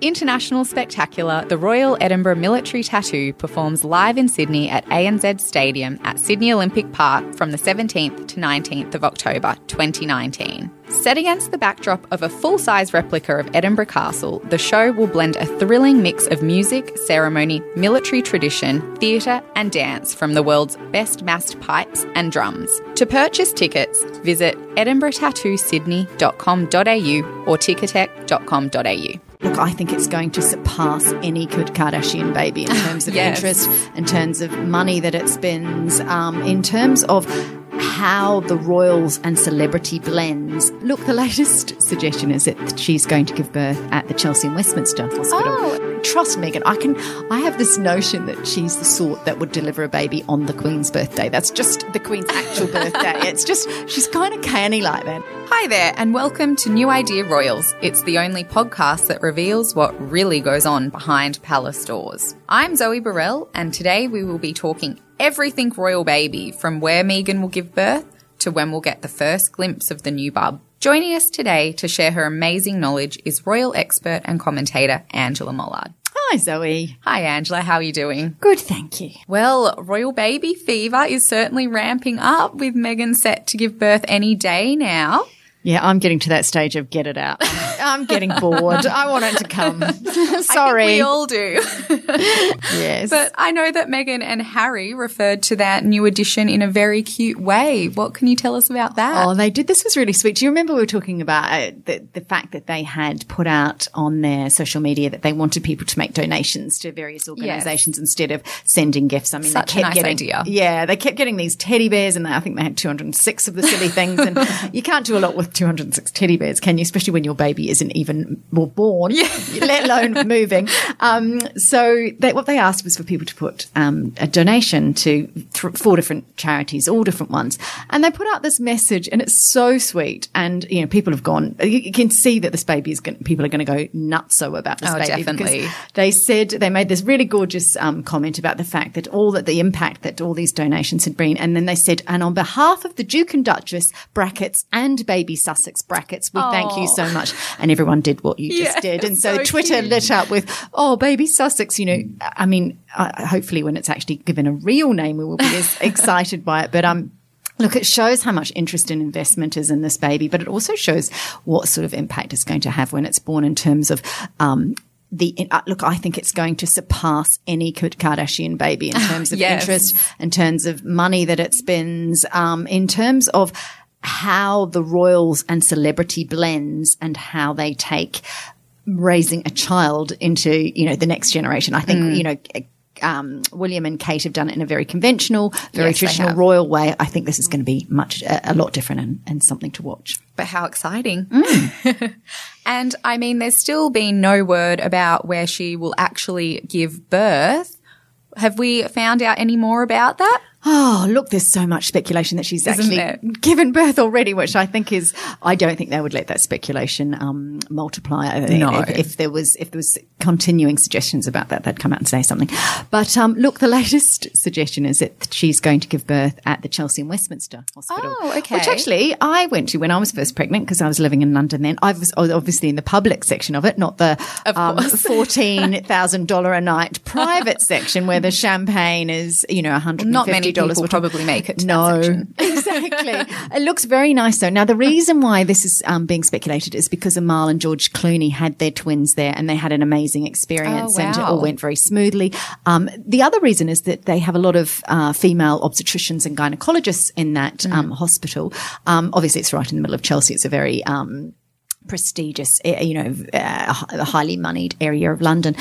International Spectacular, the Royal Edinburgh Military Tattoo performs live in Sydney at ANZ Stadium at Sydney Olympic Park from the 17th to 19th of October 2019. Set against the backdrop of a full size replica of Edinburgh Castle, the show will blend a thrilling mix of music, ceremony, military tradition, theatre, and dance from the world's best massed pipes and drums. To purchase tickets, visit edinburghtattoosydney.com.au or ticketek.com.au. Look, I think it's going to surpass any Good Kardashian baby in terms of Yes. interest, in terms of money that it spends, um, in terms of how the royals and celebrity blends. Look, the latest suggestion is that she's going to give birth at the Chelsea and Westminster Hospital. Oh. Trust Meghan, I can. I have this notion that she's the sort that would deliver a baby on the Queen's birthday. That's just the Queen's actual birthday. It's just she's kind of canny like that. Hi there, and welcome to New Idea Royals. It's the only podcast that reveals what really goes on behind palace doors. I'm Zoe Burrell, and today we will be talking everything royal baby from where Meghan will give birth to when we'll get the first glimpse of the new bub. Joining us today to share her amazing knowledge is royal expert and commentator Angela Mollard. Hi, Zoe. Hi, Angela, how are you doing? Good, thank you. Well, royal baby fever is certainly ramping up with Meghan set to give birth any day now. Yeah, I'm getting to that stage of get it out. I'm getting bored. I want it to come. Sorry. I think we all do. yes. But I know that Meghan and Harry referred to that new addition in a very cute way. What can you tell us about that? Oh, they did. This was really sweet. Do you remember we were talking about uh, the, the fact that they had put out on their social media that they wanted people to make donations to various organizations instead of sending gifts? I mean, Such they kept nice getting, idea. Yeah, they kept getting these teddy bears and they, I think they had 206 of the silly things. And you can't do a lot with 206 teddy bears, can you? Especially when your baby isn't even well born, let alone moving. Um, so they, what they asked was for people to put um, a donation to th- four different charities, all different ones, and they put out this message, and it's so sweet. And you know, people have gone. You, you can see that this baby is going. People are going to go nutso about this Oh, baby definitely. because they said they made this really gorgeous um, comment about the fact that all that the impact that all these donations had been, and then they said, and on behalf of the Duke and Duchess brackets and baby Sussex brackets, we thank you so much. And everyone did what you just Yeah, did, and so, so Twitter cute. lit up with, oh, baby Sussex. You know, I mean, uh, hopefully when it's actually given a real name, we will be as excited by it. But um. Look, it shows how much interest and investment is in this baby, but it also shows what sort of impact it's going to have when it's born in terms of um, the uh, look. I think it's going to surpass any Kardashian baby in terms of Yes. interest, in terms of money that it spends, um, in terms of how the royals and celebrity blends and how they take raising a child into you know the next generation. I Mm. think you know. Um, William and Kate have done it in a very conventional, very Yes, traditional, royal way. I think this is going to be much, a, a lot different and, and something to watch. but how exciting. and I mean, there's still been no word about where she will actually give birth. Have we found out any more about that? Oh, look, there's so much speculation that she's Isn't actually given birth already, which I think is, I don't think they would let that speculation, um, multiply. No. If, if there was, if there was continuing suggestions about that, they'd come out and say something. But, um, look, the latest suggestion is that she's going to give birth at the Chelsea and Westminster Hospital. Oh, okay. Which actually I went to when I was first pregnant because I was living in London then. I was obviously in the public section of it, not the um, $14,000 a night private section where the champagne is, you know, $150 Not many people worth of- probably make it no, exactly. It looks very nice though. Now, the reason why this is um, being speculated is because Amal and George Clooney had their twins there and they had an amazing experience Oh, and it all went very smoothly. Um, the other reason is that they have a lot of uh, female obstetricians and gynecologists in that Mm. um, hospital. Um, obviously, it's right in the middle of Chelsea. It's a very um, prestigious, eh, you know, uh, highly moneyed area of London.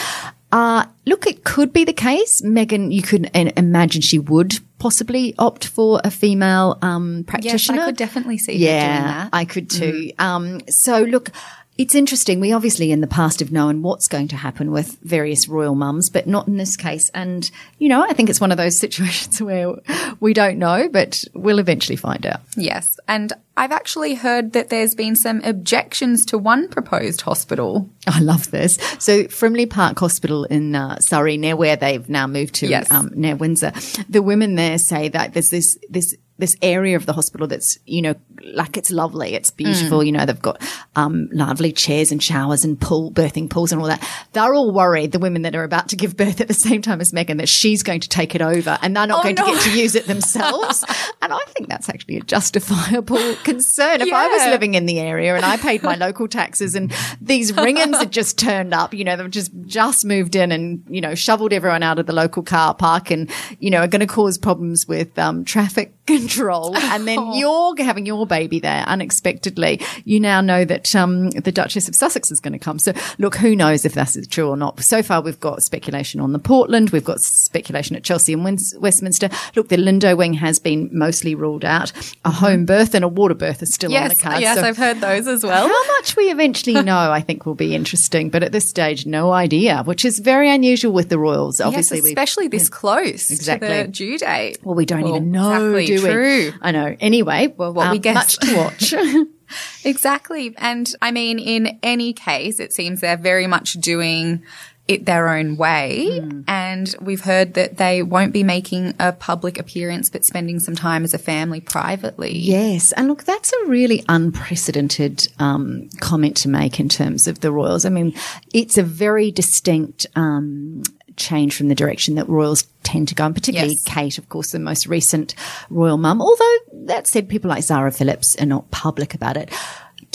Uh, look, it could be the case. Meghan, you could imagine she would possibly opt for a female um, Yes, practitioner. I could definitely see her doing yeah, that. I could too. Um, so look, It's interesting. We obviously in the past have known what's going to happen with various royal mums, but not in this case. And, you know, I think it's one of those situations where we don't know, but we'll eventually find out. Yes. And I've actually heard that there's been some objections to one proposed hospital. I love this. So Frimley Park Hospital in uh, Surrey, near where they've now moved to, Yes. um, near Windsor, the women there say that there's this, this, this area of the hospital that's, you know, like it's lovely. It's beautiful. You know, they've got, um, lovely chairs and showers and pool, birthing pools and all that. They're all worried, the women that are about to give birth at the same time as Meghan, that she's going to take it over and they're not Oh, going no. to get to use it themselves. and I think that's actually a justifiable concern. If I was living in the area and I paid my local taxes and these ringins had just turned up, you know, they've just, just moved in and, you know, shoveled everyone out of the local car park and, you know, are going to cause problems with, um, traffic control. And then you're having your baby there unexpectedly. You now know that, um, the Duchess of Sussex is going to come. So look, who knows if this is true or not. So far we've got speculation on the Portland. We've got speculation at Chelsea and Wins- Westminster. Look, the Lindo wing has been mostly ruled out. A home birth and a water birth is still on the cards. yes, So- I've heard those as well. how much we eventually know, I think, will be interesting. But at this stage, no idea, which is very unusual with the royals. Obviously, yes, especially this close Exactly. to the due date. well, we don't even know, exactly, do we? true. I know. Anyway, Well, what we um, guess. much to watch. Exactly. And I mean, in any case, it seems they're very much doing it their own way. Hmm. And we've heard that they won't be making a public appearance, but spending some time as a family privately. Yes, and look, that's a really unprecedented um, comment to make in terms of the royals. I mean, it's a very distinct um, change from the direction that royals tend to go, and particularly Yes. Kate, of course, the most recent royal mum. Although that said, people like Zara Phillips are not public about it.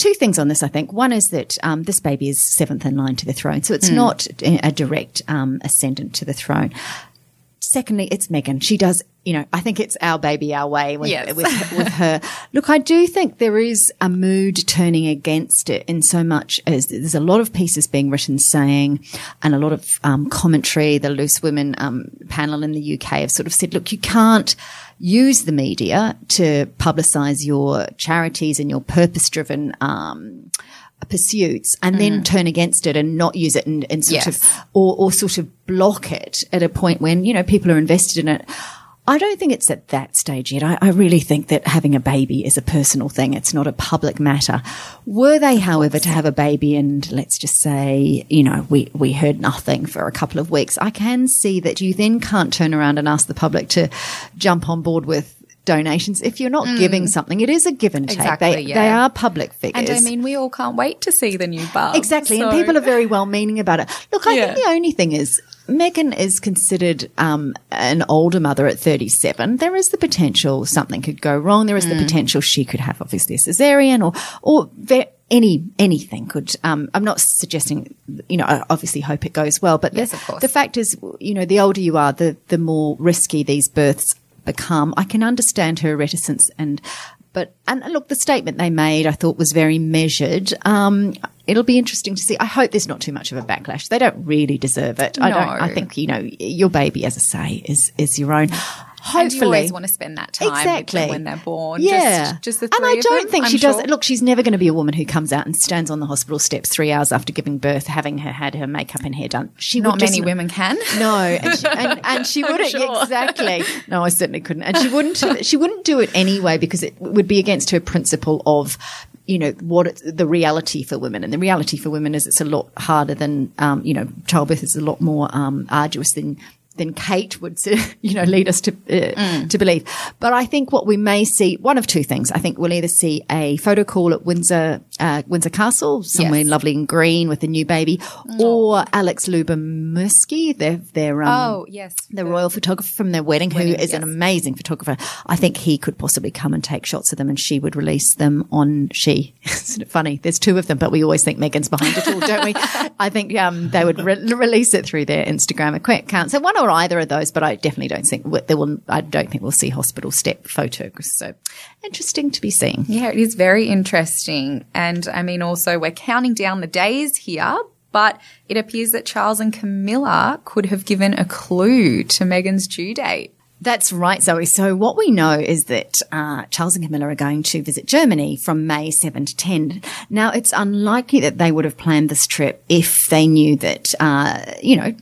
Two things on this, I think. One is that um, this baby is seventh in line to the throne, so it's not a a direct um, ascendant to the throne. Secondly, it's Meghan. She does, you know, I think it's our baby, our way with, Yes. with, with her. Look, I do think there is a mood turning against it in so much as there's a lot of pieces being written saying, and a lot of um, commentary. The Loose Women um, panel in the UK have sort of said, look, you can't use the media to publicize your charities and your purpose driven, um, pursuits and then turn against it and not use it and, and sort Mm. Yes. of or, or sort of block it at a point when, you know, people are invested in it. I don't think it's at that stage yet. I, I really think that having a baby is a personal thing. It's not a public matter. Were they, however, to have a baby and let's just say, you know, we, we heard nothing for a couple of weeks, I can see that you then can't turn around and ask the public to jump on board with donations. If you're not giving something, it is a give and take. Mm. Exactly, they, yeah. they are public figures. And I mean, we all can't wait to see the new bub. Exactly. So- And people are very well meaning about it. Look, I Yeah. think the only thing is Meghan is considered um, an older mother at 37. There is the potential something could go wrong. There is Mm. the potential she could have obviously a cesarean or, or ve- any, anything could, um, I'm not suggesting, you know, I obviously hope it goes well, but Yes, the, of course. the fact is, you know, the older you are, the, the more risky these births become. I can understand her reticence and, but, and look, the statement they made I thought was very measured. Um, it'll be interesting to see. I hope there's not too much of a backlash. They don't really deserve it. I don't, I think, you know, your baby, as I say, is, is your own. And you Hopefully. always want to spend that time with Exactly. when they're born. Yeah. Just, just the and I don't them, think I'm she does. Look, she's never going to be a woman who comes out and stands on the hospital steps three hours after giving birth, having her had her makeup and hair done. She Not would just many women can. No, and she, and, and she wouldn't sure. exactly. No, I certainly couldn't. And she wouldn't. She wouldn't do it anyway because it would be against her principle of. You know what the reality for women, and the reality for women is it's a lot harder than um, you know childbirth is a lot more um, arduous than than Kate would you know lead us to uh, Mm. to believe. But I think what we may see one of two things. I think we'll either see a photo call at Windsor uh, Windsor Castle somewhere Yes. lovely and green with a new baby, or Alex Lubomirski, their their um, Oh, yes. the royal photographer from their wedding, who Wedding, is an amazing photographer. I think he could possibly come and take shots of them, and she would release them on she. Isn't it funny? There's two of them, but we always think Meghan's behind it all, don't we? I think um, they would re- release it through their Instagram account. So one or either of those, but I definitely don't think there will. I don't think we'll see hospital step photos. So interesting to be seen. Yeah, it is very interesting. And I mean, also, we're counting down the days here, but it appears that Charles and Camilla could have given a clue to Meghan's due date. That's right, Zoe. So what we know is that uh, Charles and Camilla are going to visit Germany from May 7 to 10. Now, it's unlikely that they would have planned this trip if they knew that, uh, you know,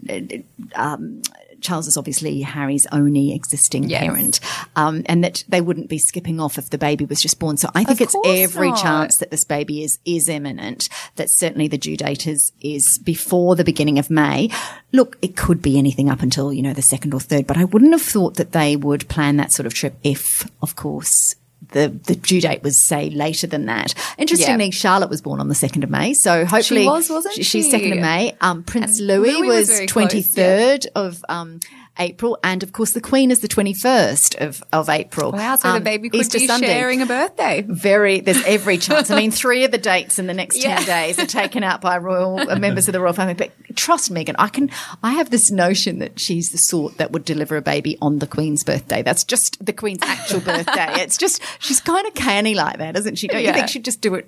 um, Charles is obviously Harry's only existing Yes. parent, um, and that they wouldn't be skipping off if the baby was just born. So I think it's every not. chance that this baby is is imminent. That certainly the due date is is before the beginning of May. Look, it could be anything up until you know the second or third, but I wouldn't have thought that they would plan that sort of trip if, of course. The, the due date was say later than that. Interestingly, Yeah. Charlotte was born on the second of May, so hopefully was, wasn't She's second of May. Um, Prince Louis, Louis was was very close, twenty third of um, April, and of course the Queen is the twenty first of of April. Wow, so the Um, baby could Easter be Sunday. sharing a birthday. Very, there's every chance. I mean, three of the dates in the next Yeah. 10 days are taken out by royal uh, members of the royal family. But trust Meghan, I can, I have this notion that she's the sort that would deliver a baby on the Queen's birthday. That's just the Queen's actual birthday. It's just, she's kind of canny like that, isn't she? Don't you think she'd just do it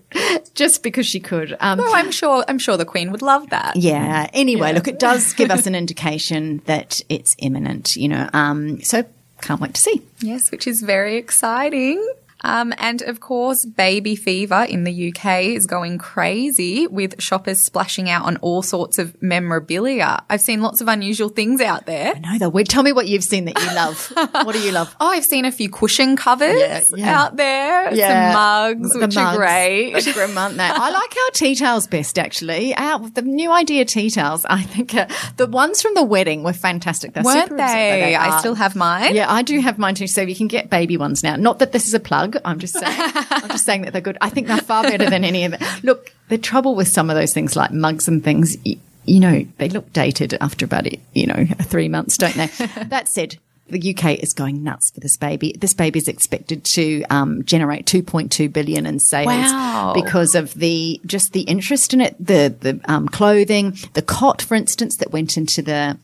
just because she could? Um, Oh, I'm sure. I'm sure the Queen would love that. yeah. Anyway, look, it does give us an indication that it's imminent, you know. Um, so can't wait to see. Yes, which is very exciting. Um, and of course, baby fever in the UK is going crazy with shoppers splashing out on all sorts of memorabilia. I've seen lots of unusual things out there. No, though. Wait, tell me what you've seen that you love. what do you love? Oh, I've seen a few cushion covers Yeah, yeah. out there. Yeah. Some mugs, The which are great. They're. I like our tea towels best, actually. Our, the new idea tea towels. I think uh, the ones from the wedding were fantastic. They're Weren't super they? I still have mine. Yeah, I do have mine too. So you can get baby ones now. Not that this is a plug. I'm just saying. I'm just saying that they're good. I think they're far better than any of it. Look, the trouble with some of those things like mugs and things, y- you know, they look dated after about, you know, three months, don't they? that said, the UK is going nuts for this baby. This baby is expected to um, generate 2.2 billion in sales Wow. because of the just the interest in it, the the um, clothing, the cot, for instance, that went into the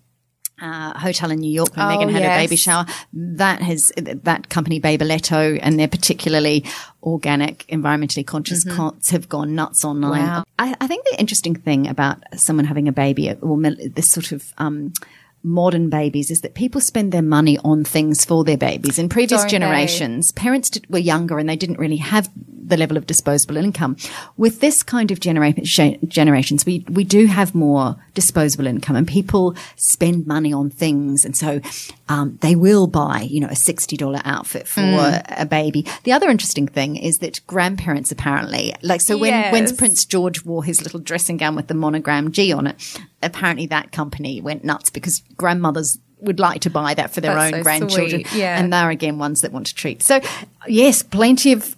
uh, hotel in New York when Oh, Meghan had her yes. baby shower. That has that company Babyletto and their particularly organic, environmentally conscious cots have gone nuts online. Mm-hmm. Wow. I, I think the interesting thing about someone having a baby, or this sort of um, modern babies, is that people spend their money on things for their babies. In previous Don't they? generations, parents did, were younger and they didn't really have the level of disposable income. With this kind of generation, generations, we, we do have more disposable income and people spend money on things. And so, um, they will buy, you know, a $60 outfit for a baby. The other interesting thing is that grandparents apparently, like, so when, when Prince George wore his little dressing gown with the monogram G on it, apparently that company went nuts because grandmothers would like to buy that for their That's own so grandchildren. yeah. And they're again ones that want to treat. So yes, plenty of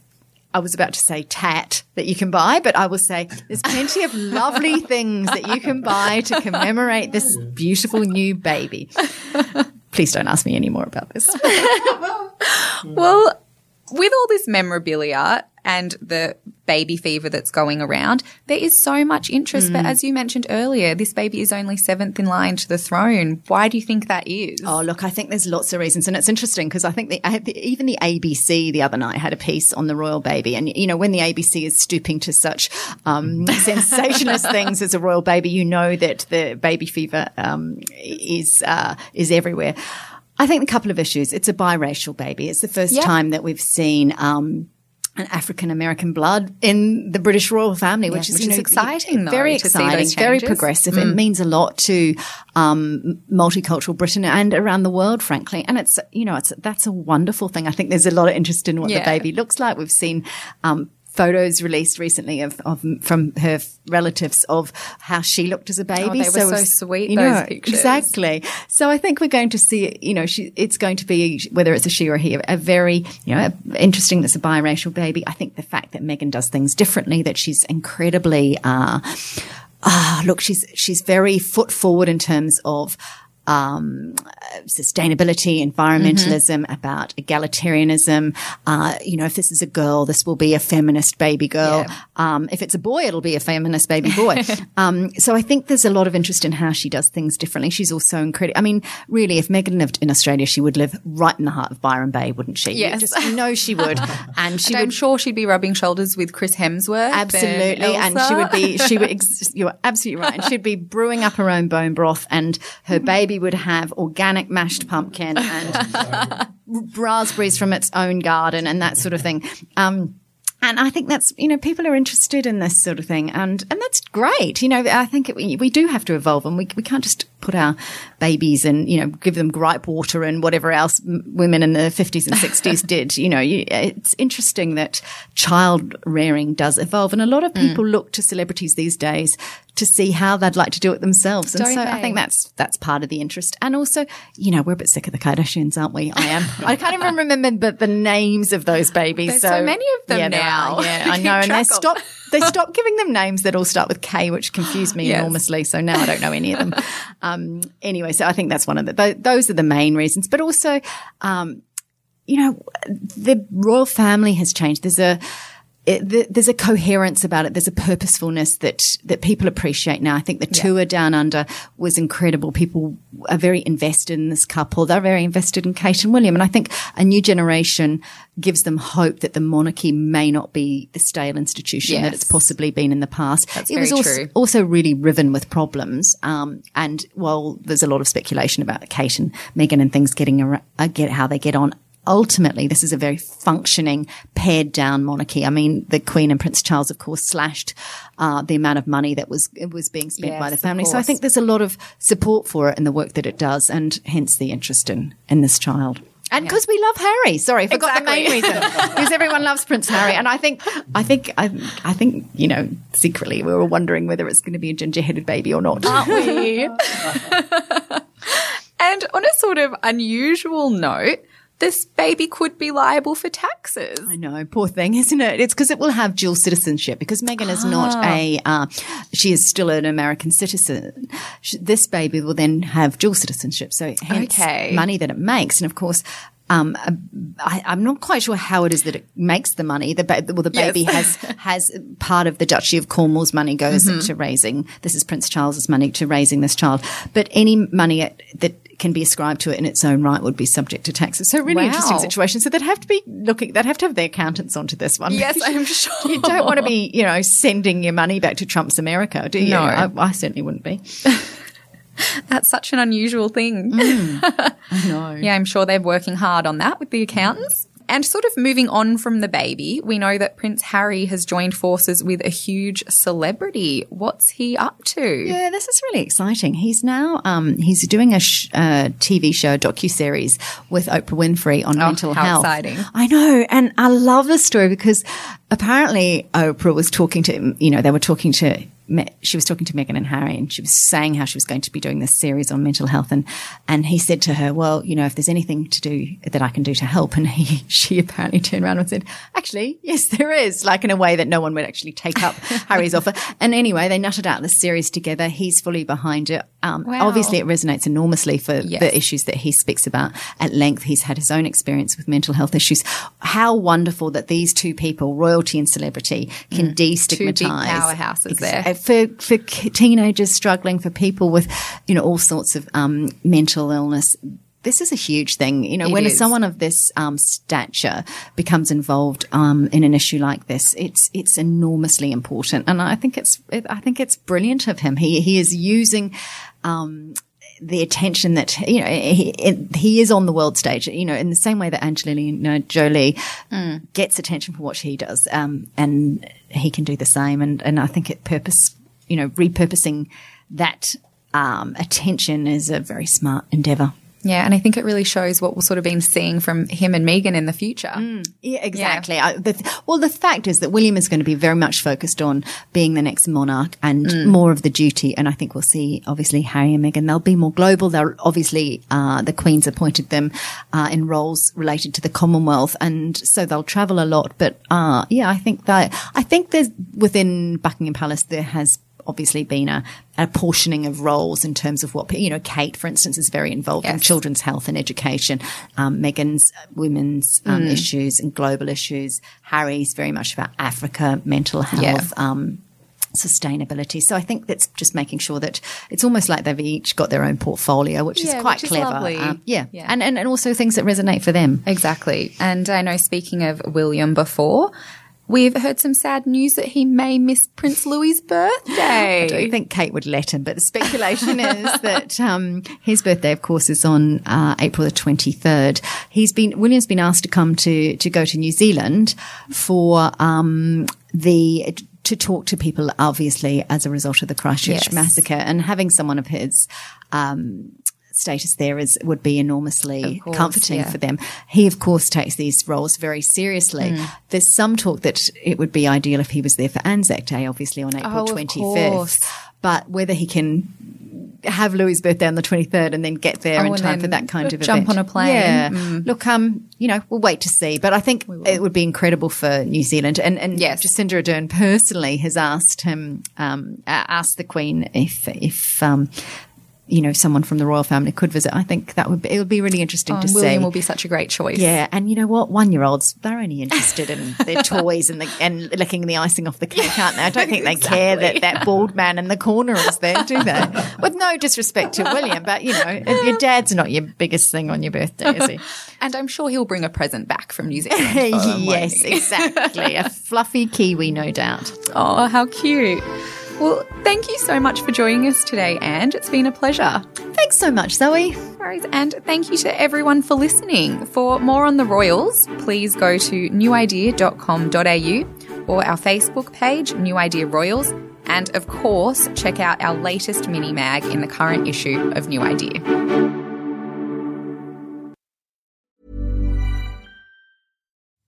I was about to say tat that you can buy, but I will say there's plenty of lovely things that you can buy to commemorate this beautiful new baby. Please don't ask me any more about this. Well, with all this memorabilia and the baby fever that's going around, there is so much interest. Mm. But as you mentioned earlier, this baby is only seventh in line to the throne. Why do you think that is? Oh, look, I think there's lots of reasons. And it's interesting because I think the, I had the, even the ABC the other night had a piece on the royal baby. And, you know, when the ABC is stooping to such um, sensationalist things as a royal baby, you know that the baby fever um, is, uh, is everywhere. I think a couple of issues. It's a biracial baby. It's the first Yeah. time that we've seen. Um, an African American blood in the British royal family, which is which is know, exciting, though, very exciting, very progressive. It means a lot to um, multicultural Britain and around the world, frankly. And it's you know it's that's a wonderful thing. I think there's a lot of interest in what the baby looks like. We've seen. Um, Photos released recently of, of from her relatives of how she looked as a baby. Oh, they were so sweet, you those know, pictures. Exactly. So I think we're going to see, you know, she, it's going to be, whether it's a she or a he, a very, you know, interesting that's a biracial baby. I think the fact that Meghan does things differently, that she's incredibly, uh, ah, look, she's, she's very foot forward in terms of, um, sustainability, environmentalism, about egalitarianism. Uh, you know, if this is a girl, this will be a feminist baby girl. Um, if it's a boy, it'll be a feminist baby boy. um, so I think there's a lot of interest in how she does things differently. She's also incredible. I mean, really, if Meghan lived in Australia, she would live right in the heart of Byron Bay, wouldn't she? You Yes. just you know she would, and she And I'm would. sure she'd be rubbing shoulders with Chris Hemsworth. Absolutely, and, she would be. She would. Ex- you're absolutely right, and she'd be brewing up her own bone broth, and her baby baby would have organic mashed pumpkin and raspberries from its own garden and that sort of thing. Um, and I think that's, you know, people are interested in this sort of thing. And, and that's great. You know, I think it, we, we do have to evolve and we, we can't just put our babies and, you know, give them gripe water and whatever else women in the 50s and 60s did. You know, you, it's interesting that child rearing does evolve. And a lot of Mm. people look to celebrities these days to see how they'd like to do it themselves. And Don't so I think that's, that's part of the interest. And also, you know, we're a bit sick of the Kardashians, aren't we? I am. I can't even remember the, the names of those babies. There's so many of them yeah, now. Yeah, I know. And they stop they stopped giving them names that all start with K, which confused me Yes. enormously. So now I don't know any of them. um, anyway, so I think that's one of the, those are the main reasons. But also, um, you know, the royal family has changed. There's a, it, th- there's a coherence about it. There's a purposefulness that that people appreciate now. I think the tour down under was incredible. People are very invested in this couple. They're very invested in Kate and William, and I think a new generation gives them hope that the monarchy may not be the stale institution that it's possibly been in the past. That's it was also, also really riven with problems. Um, and while there's a lot of speculation about Kate and Meghan and things getting ar- uh, get how they get on. Ultimately, this is a very functioning, pared down monarchy. I mean, the Queen and Prince Charles, of course, slashed uh, the amount of money that was was being spent by the family. So I think there's a lot of support for it and the work that it does, and hence the interest in in this child. And because we love Harry, sorry, I forgot the main reason. Because everyone loves Prince Harry, and I think, I think, I, I think, you know, secretly we were wondering whether it's going to be a ginger-headed baby or not. aren't we? and on a sort of unusual note, this baby could be liable for taxes. I know, poor thing, isn't it? It's because it will have dual citizenship because Meghan is not a, uh, she is still an American citizen. This baby will then have dual citizenship. So hence Okay. money that it makes. And of course, um, I, I'm not quite sure how it is that it makes the money. The ba- well, the Yes. baby has has part of the Duchy of Cornwall's money goes Mm-hmm. to raising. This is Prince Charles's money to raising this child. But any money that can be ascribed to it in its own right would be subject to taxes. So really interesting situation. So they'd have to be looking. They'd have to have their accountants onto this one. Yes, I'm sure. you don't want to be, you know, sending your money back to Trump's America, do you? No. I, I certainly wouldn't be. That's such an unusual thing. Mm. No. Yeah, I'm sure they're working hard on that with the accountants. And sort of moving on from the baby, we know that Prince Harry has joined forces with a huge celebrity. What's he up to? Yeah, this is really exciting. He's now um, he's doing a sh- uh, TV show docu series with Oprah Winfrey on mental Oh, how health. exciting. I know, and I love this story because apparently Oprah was talking to you know they were talking to. She was talking to Meghan and Harry, and she was saying how she was going to be doing this series on mental health, and and he said to her, "Well, you know, if there's anything to do that I can do to help," and he she apparently turned around and said, "Actually, yes, there is," like in a way that no one would actually take up Harry's offer. And anyway, they nutted out the series together. He's fully behind it. Um, Wow. Obviously, it resonates enormously for Yes. the issues that he speaks about at length. He's had his own experience with mental health issues. How wonderful that these two people, royalty and celebrity, can destigmatize Two big powerhouses there. Uh, for for teenagers struggling, for people with you know all sorts of um, mental illness. This is a huge thing, you know. It when is. someone of this um, stature becomes involved um, in an issue like this, it's it's enormously important, and I think it's I think it's brilliant of him. He he is using. The attention that you know he, he is on the world stage, you know, in the same way that Angelina Jolie gets attention for what she does, um, and he can do the same. And and I think it purpose, you know, repurposing that um, attention is a very smart endeavor. Yeah, and I think it really shows what we'll sort of been seeing from him and Meghan in the future. Yeah, exactly. I, the, well, the fact is that William is going to be very much focused on being the next monarch and more of the duty. And I think we'll see, obviously, Harry and Meghan. They'll be more global. They'll obviously, uh, the Queen's appointed them uh, in roles related to the Commonwealth, and so they'll travel a lot. But uh, yeah, I think that I think there's within Buckingham Palace there has obviously been a, a portioning of roles in terms of what you know. Kate, for instance, is very involved in children's health and education. Um, Meghan's uh, women's um, Mm. issues and global issues. Harry's very much about Africa, mental health. Yeah. Um, sustainability. So I think that's just making sure that it's almost like they've each got their own portfolio, which Yeah, is quite which is clever. lovely. Um, yeah. Yeah. And, and and also things that resonate for them. Exactly. And I know speaking of William before, We've heard some sad news that he may miss Prince Louis's birthday. I don't think Kate would let him, but the speculation is that um, his birthday, of course, is on uh, April the twenty third. He's been William's been asked to come to to go to New Zealand for um, the to talk to people, obviously, as a result of the Christchurch Yes. massacre, and having someone of his. Um, status there is would be enormously course, comforting yeah. for them. He of course takes these roles very seriously. Hmm. There's some talk that it would be ideal if he was there for Anzac Day, obviously on April Oh, of 25th. But whether he can have Louis' birthday on the 23rd and then get there Oh, in time for that kind of jump event. on a plane. Yeah. Mm. Look, um, you know, we'll wait to see. But I think it would be incredible for New Zealand. And, and Yes. Jacinda Ardern personally has asked him, um, asked the Queen if, if, um, you know, someone from the royal family could visit. I think that would be, it would be really interesting oh, to Oh, William see. will be such a great choice. Yeah, and you know what? One year olds, they're only interested in their toys and the, and licking the icing off the cake, aren't they? I don't think they care that that bald man in the corner is there, do they? With no disrespect to William, but you know, your dad's not your biggest thing on your birthday, is he? And I'm sure he'll bring a present back from New Zealand. yes, exactly. A fluffy kiwi, no doubt. Oh, how cute. Well, thank you so much for joining us today, and it's been a pleasure. Thanks so much, Zoe. And thank you to everyone for listening. For more on the Royals, please go to newidea.com.au or our Facebook page, New Idea Royals. And of course, check out our latest mini mag in the current issue of New Idea.